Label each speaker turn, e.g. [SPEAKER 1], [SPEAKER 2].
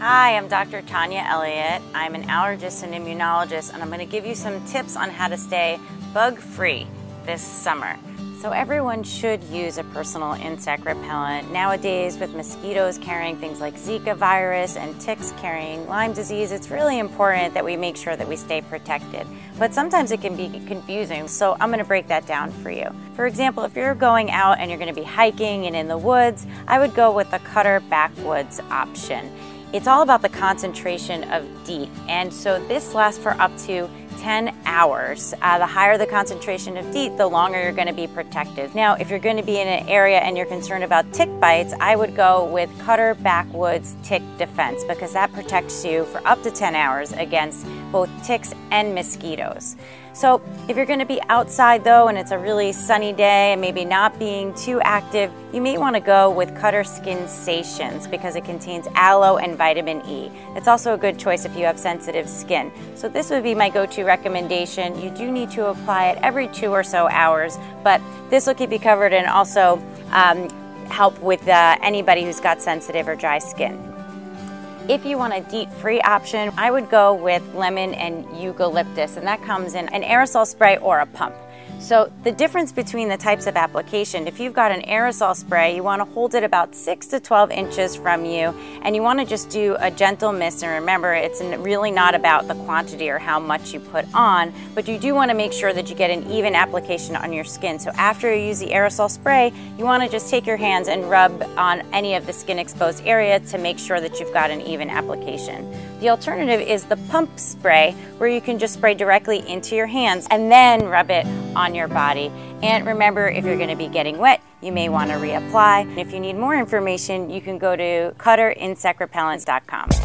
[SPEAKER 1] Hi, I'm Dr. Tanya Elliott. I'm an allergist and immunologist, and I'm going to give you some tips on how to stay bug free this summer. So, everyone should use a personal insect repellent. Nowadays, with mosquitoes carrying things like Zika virus and ticks carrying Lyme disease, it's really important that we make sure that we stay protected. But sometimes it can be confusing, so I'm going to break that down for you. For example, if you're going out and you're going to be hiking and in the woods, I would go with the cutter backwoods option. It's all about the concentration of DEET, and so this lasts for up to 10 hours. Uh, the higher the concentration of DEET, the longer you're going to be protected. Now, if you're going to be in an area and you're concerned about tick bites, I would go with Cutter Backwoods Tick Defense because that protects you for up to 10 hours against both ticks and mosquitoes. So, if you're going to be outside though and it's a really sunny day and maybe not being too active, you may want to go with Cutter Skinsations because it contains aloe and vitamin E. It's also a good choice if you have sensitive skin. So, this would be my go to recommendation. You do need to apply it every two or so hours, but this will keep you covered and also um, help with uh, anybody who's got sensitive or dry skin. If you want a DEET free option, I would go with lemon and eucalyptus, and that comes in an aerosol spray or a pump. So the difference between the types of application, if you've got an aerosol spray, you want to hold it about 6 to 12 inches from you and you want to just do a gentle mist and remember it's really not about the quantity or how much you put on, but you do want to make sure that you get an even application on your skin. So after you use the aerosol spray, you want to just take your hands and rub on any of the skin exposed area to make sure that you've got an even application. The alternative is the pump spray where you can just spray directly into your hands and then rub it on your body. And remember, if you're going to be getting wet, you may want to reapply. If you need more information, you can go to cutterinsectrepellents.com.